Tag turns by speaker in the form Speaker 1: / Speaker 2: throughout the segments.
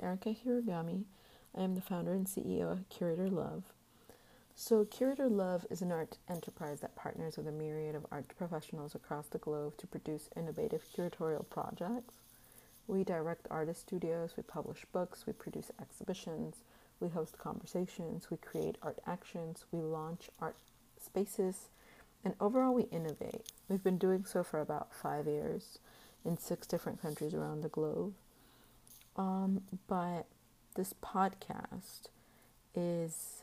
Speaker 1: Erika Hirugami. I am the founder and CEO of Curator Love. So, Curator Love is an art enterprise that partners with a myriad of art professionals across the globe to produce innovative curatorial projects. We direct artist studios, we publish books, we produce exhibitions, we host conversations, we create art actions, we launch art spaces, and overall we innovate. We've been doing so for about five years in six different countries around the globe. Um, but this podcast is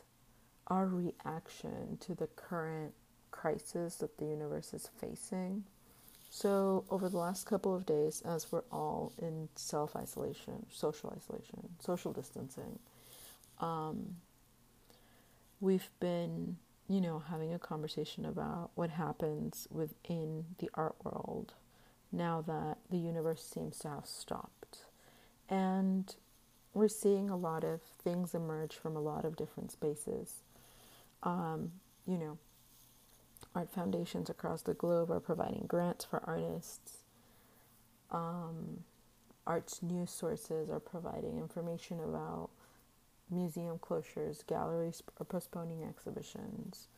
Speaker 1: our reaction to the current crisis that the universe is facing. So, over the last couple of days, as we're all in self isolation, social isolation, social distancing, um, we've been, you know, having a conversation about what happens within the art world now that the universe seems to have stopped. And we're seeing a lot of things emerge from a lot of different spaces. Um, you know, art foundations across the globe are providing grants for artists. Um, arts news sources are providing information about museum closures, galleries are postponing exhibitions,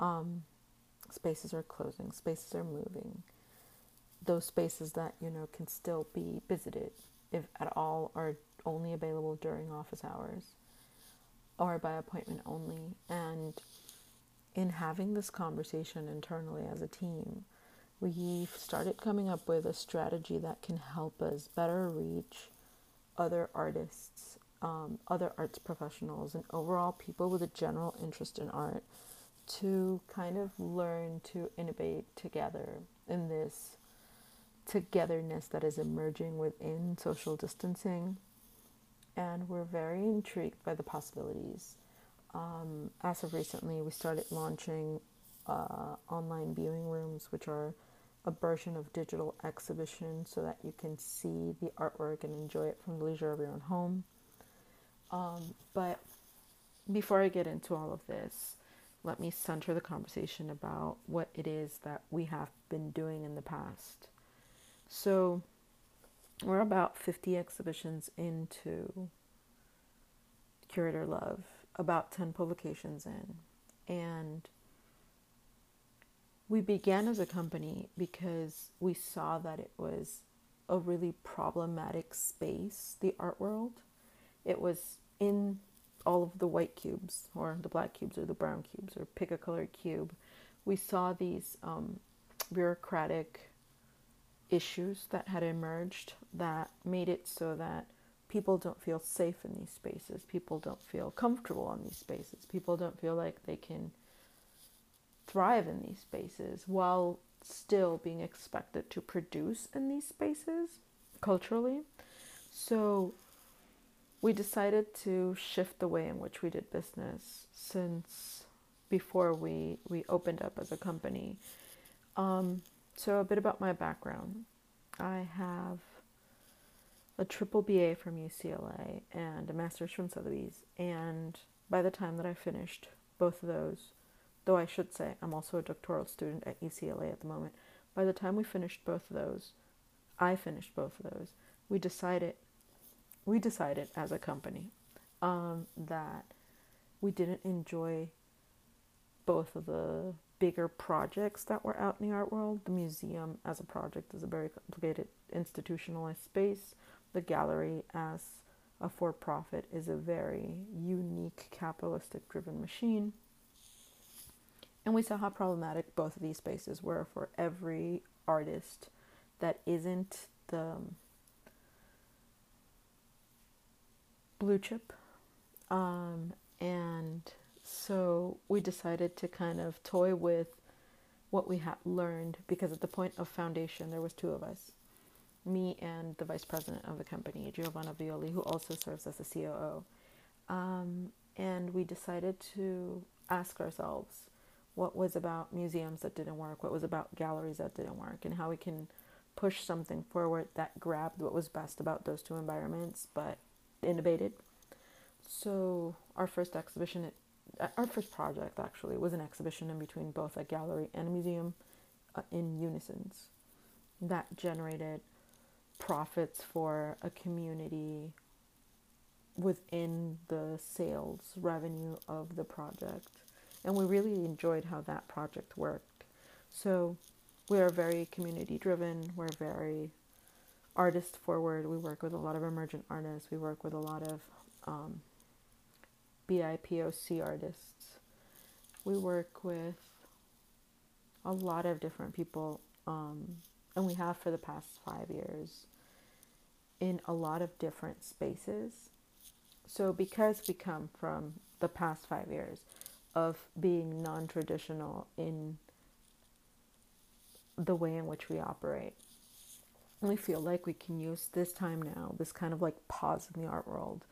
Speaker 1: um, spaces are closing, spaces are moving. Those spaces that you know can still be visited, if at all, are only available during office hours or by appointment only. And in having this conversation internally as a team, we've started coming up with a strategy that can help us better reach other artists, um, other arts professionals, and overall people with a general interest in art to kind of learn to innovate together in this togetherness that is emerging within social distancing and we're very intrigued by the possibilities. Um, as of recently, we started launching uh, online viewing rooms, which are a version of digital exhibition so that you can see the artwork and enjoy it from the leisure of your own home. Um, but before I get into all of this, let me center the conversation about what it is that we have been doing in the past. So, we're about 50 exhibitions into Curator Love, about 10 publications in. And we began as a company because we saw that it was a really problematic space, the art world. It was in all of the white cubes, or the black cubes, or the brown cubes, or pick a colored cube. We saw these um, bureaucratic issues that had emerged that made it so that people don't feel safe in these spaces. People don't feel comfortable in these spaces. People don't feel like they can thrive in these spaces while still being expected to produce in these spaces culturally. So we decided to shift the way in which we did business since before we, we opened up as a company. Um, so, a bit about my background. I have a triple BA from UCLA and a master's from Sotheby's. And by the time that I finished both of those, though I should say I'm also a doctoral student at UCLA at the moment, by the time we finished both of those, I finished both of those, we decided we decided as a company um, that we didn't enjoy both of the bigger projects that were out in the art world. The museum as a project is a very complicated institutionalized space. The gallery as a for profit is a very unique capitalistic driven machine. And we saw how problematic both of these spaces were for every artist that isn't the blue chip. Um, and so we decided to kind of toy with what we had learned because at the point of foundation there was two of us me and the vice president of the company giovanna violi who also serves as the coo um, and we decided to ask ourselves what was about museums that didn't work what was about galleries that didn't work and how we can push something forward that grabbed what was best about those two environments but innovated. So our first exhibition our first project actually was an exhibition in between both a gallery and a museum uh, in unisons that generated profits for a community within the sales revenue of the project. And we really enjoyed how that project worked. So we are very community driven, we're very artist forward. We work with a lot of emergent artists, we work with a lot of um, BIPOC artists. We work with a lot of different people, um, and we have for the past five years in a lot of different spaces. So, because we come from the past five years of being non traditional in the way in which we operate, we feel like we can use this time now, this kind of like pause in the art world,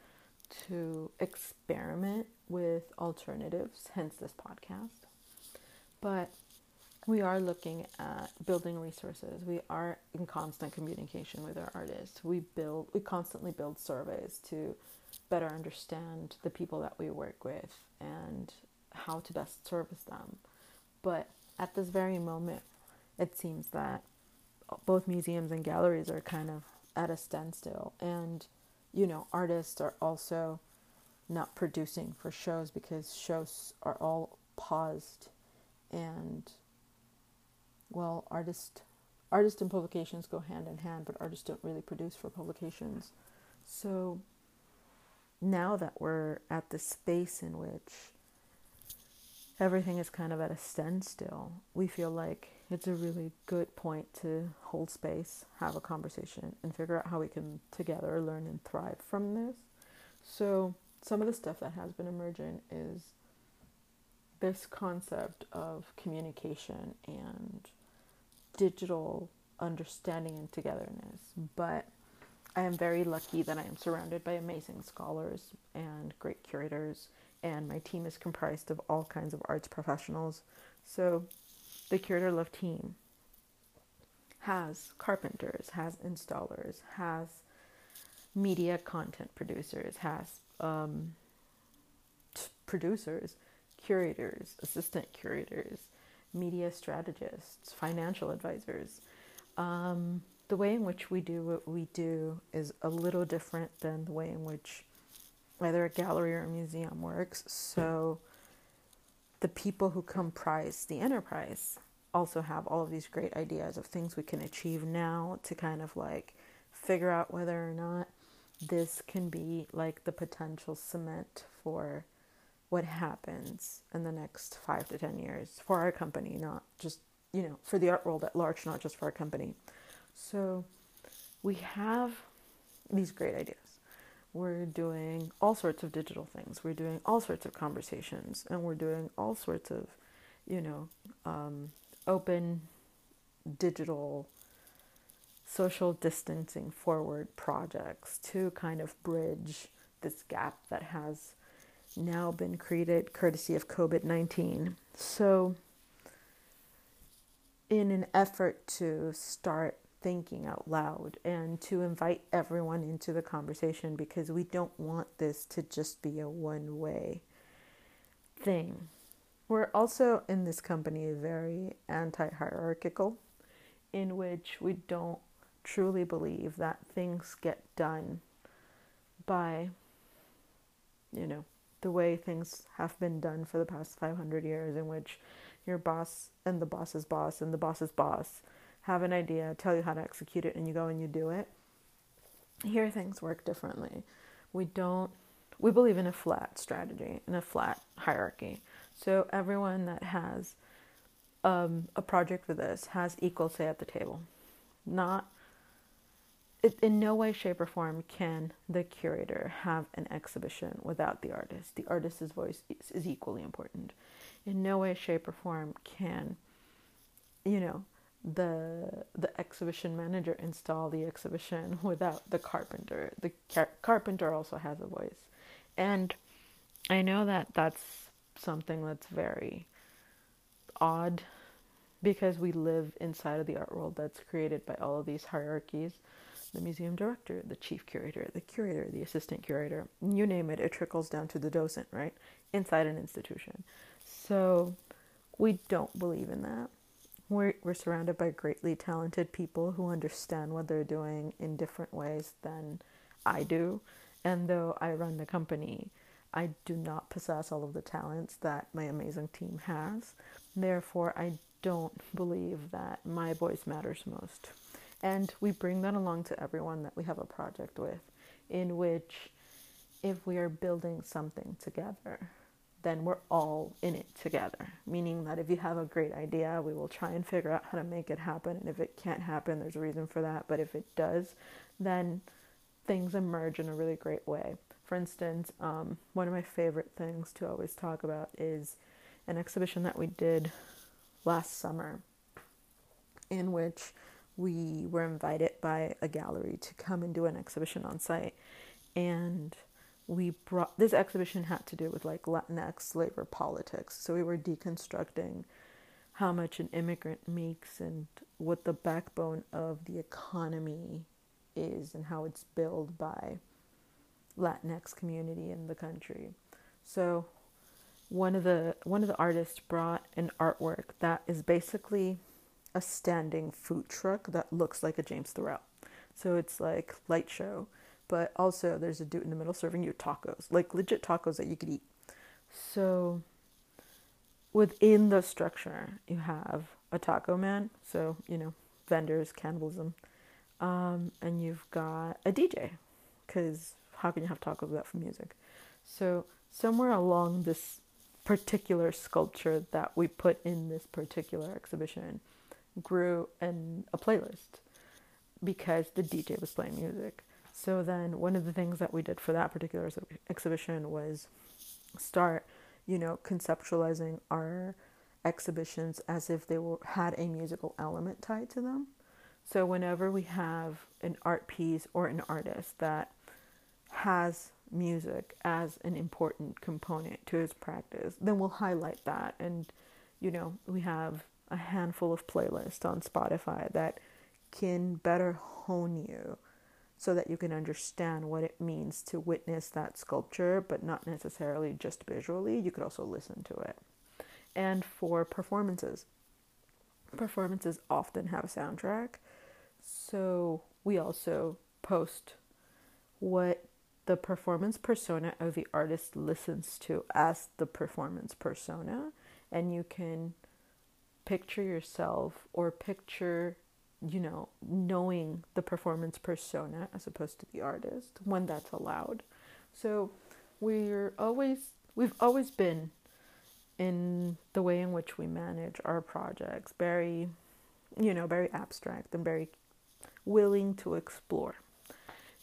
Speaker 1: to experiment with alternatives, hence this podcast. But we are looking at building resources. We are in constant communication with our artists. We build we constantly build surveys to better understand the people that we work with and how to best service them. But at this very moment, it seems that both museums and galleries are kind of at a standstill and you know, artists are also not producing for shows because shows are all paused and well artist artist and publications go hand in hand but artists don't really produce for publications. So now that we're at the space in which everything is kind of at a standstill we feel like it's a really good point to hold space have a conversation and figure out how we can together learn and thrive from this so some of the stuff that has been emerging is this concept of communication and digital understanding and togetherness. But I am very lucky that I am surrounded by amazing scholars and great curators, and my team is comprised of all kinds of arts professionals. So the Curator Love team has carpenters, has installers, has media content producers, has um, t- producers, curators, assistant curators, media strategists, financial advisors. Um, the way in which we do what we do is a little different than the way in which either a gallery or a museum works. So the people who comprise the enterprise also have all of these great ideas of things we can achieve now to kind of like figure out whether or not this can be like the potential cement for what happens in the next five to ten years for our company, not just, you know, for the art world at large, not just for our company. So we have these great ideas. We're doing all sorts of digital things. We're doing all sorts of conversations, and we're doing all sorts of, you know, um, open digital social distancing forward projects to kind of bridge this gap that has now been created courtesy of COVID 19. So, in an effort to start thinking out loud and to invite everyone into the conversation because we don't want this to just be a one way thing. We're also in this company very anti hierarchical, in which we don't truly believe that things get done by, you know, the way things have been done for the past 500 years, in which your boss and the boss's boss and the boss's boss have an idea, tell you how to execute it, and you go and you do it. Here, things work differently. We don't, we believe in a flat strategy, in a flat hierarchy. So, everyone that has um, a project with us has equal say at the table. Not it, in no way, shape, or form can the curator have an exhibition without the artist. The artist's voice is, is equally important. In no way, shape, or form can, you know, the the exhibition manager install the exhibition without the carpenter. The car- carpenter also has a voice, and I know that that's something that's very odd because we live inside of the art world that's created by all of these hierarchies the museum director, the chief curator, the curator, the assistant curator, you name it, it trickles down to the docent, right? Inside an institution. So we don't believe in that. We're, we're surrounded by greatly talented people who understand what they're doing in different ways than I do. And though I run the company, I do not possess all of the talents that my amazing team has. Therefore, I don't believe that my voice matters most. And we bring that along to everyone that we have a project with, in which if we are building something together, then we're all in it together. Meaning that if you have a great idea, we will try and figure out how to make it happen. And if it can't happen, there's a reason for that. But if it does, then things emerge in a really great way. For instance, um, one of my favorite things to always talk about is an exhibition that we did last summer, in which we were invited by a gallery to come and do an exhibition on site. And we brought this exhibition had to do with like Latinx labor politics. So we were deconstructing how much an immigrant makes and what the backbone of the economy is and how it's built by Latinx community in the country. So one of the one of the artists brought an artwork that is basically a standing food truck that looks like a James Turrell. So it's like light show, but also there's a dude in the middle serving you tacos, like legit tacos that you could eat. So within the structure, you have a taco man, so you know vendors, cannibalism, um, and you've got a DJ, because how can you have tacos without music? So somewhere along this particular sculpture that we put in this particular exhibition grew in a playlist because the DJ was playing music. So then one of the things that we did for that particular exhibition was start, you know, conceptualizing our exhibitions as if they were had a musical element tied to them. So whenever we have an art piece or an artist that has music as an important component to his practice, then we'll highlight that. And, you know, we have a handful of playlists on Spotify that can better hone you so that you can understand what it means to witness that sculpture, but not necessarily just visually. You could also listen to it. And for performances, performances often have a soundtrack. So we also post what the performance persona of the artist listens to as the performance persona, and you can picture yourself or picture, you know, knowing the performance persona as opposed to the artist when that's allowed. So we're always, we've always been in the way in which we manage our projects very, you know, very abstract and very willing to explore.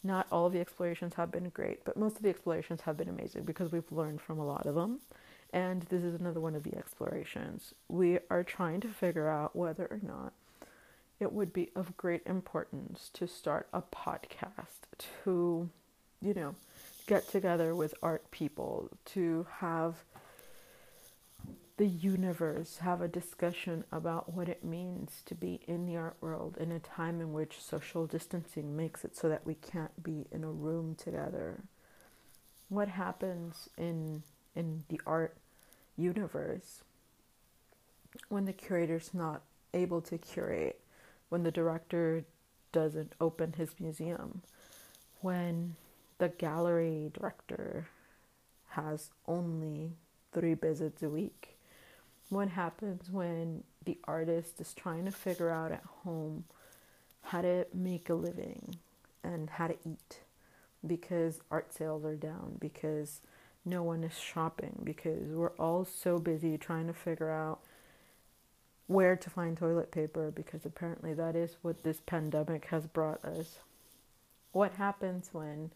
Speaker 1: Not all of the explorations have been great, but most of the explorations have been amazing because we've learned from a lot of them. And this is another one of the explorations. We are trying to figure out whether or not it would be of great importance to start a podcast to, you know, get together with art people, to have the universe have a discussion about what it means to be in the art world in a time in which social distancing makes it so that we can't be in a room together. What happens in in the art universe when the curator's not able to curate, when the director doesn't open his museum, when the gallery director has only three visits a week. What happens when the artist is trying to figure out at home how to make a living and how to eat because art sales are down, because no one is shopping, because we're all so busy trying to figure out where to find toilet paper because apparently that is what this pandemic has brought us. What happens when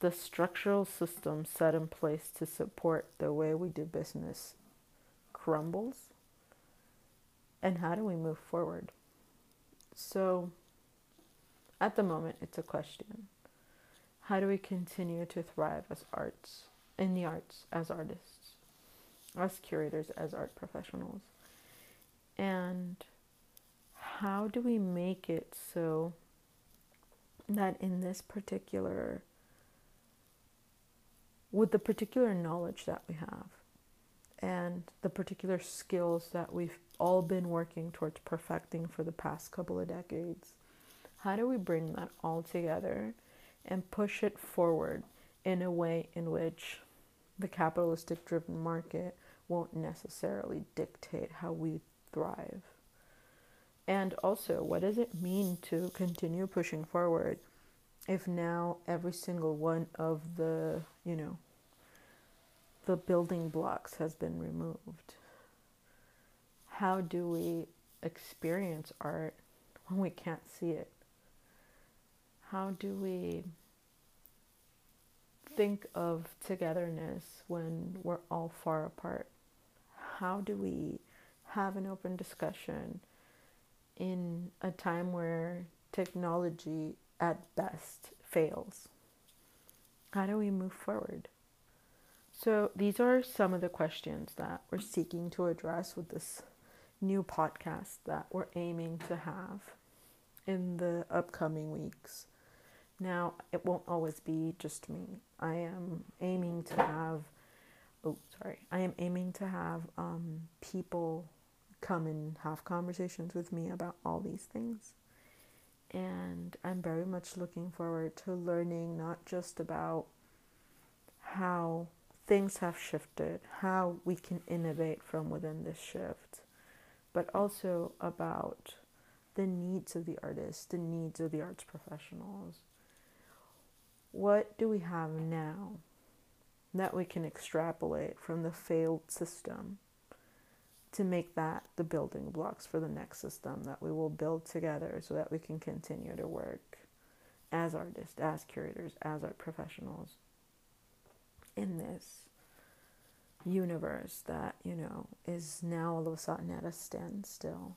Speaker 1: the structural system set in place to support the way we do business crumbles? And how do we move forward? So, at the moment, it's a question. How do we continue to thrive as arts, in the arts, as artists, as curators, as art professionals? And how do we make it so that in this particular, with the particular knowledge that we have, and the particular skills that we've all been working towards perfecting for the past couple of decades. How do we bring that all together and push it forward in a way in which the capitalistic driven market won't necessarily dictate how we thrive. And also, what does it mean to continue pushing forward if now every single one of the, you know, the building blocks has been removed? How do we experience art when we can't see it? How do we think of togetherness when we're all far apart? How do we have an open discussion in a time where technology at best fails? How do we move forward? So, these are some of the questions that we're seeking to address with this new podcast that we're aiming to have in the upcoming weeks. Now, it won't always be just me. I am aiming to have, oh, sorry, I am aiming to have um, people come and have conversations with me about all these things. And I'm very much looking forward to learning not just about how things have shifted, how we can innovate from within this shift, but also about the needs of the artists, the needs of the arts professionals what do we have now that we can extrapolate from the failed system to make that the building blocks for the next system that we will build together so that we can continue to work as artists, as curators, as art professionals in this universe that, you know, is now all of a sudden at a standstill.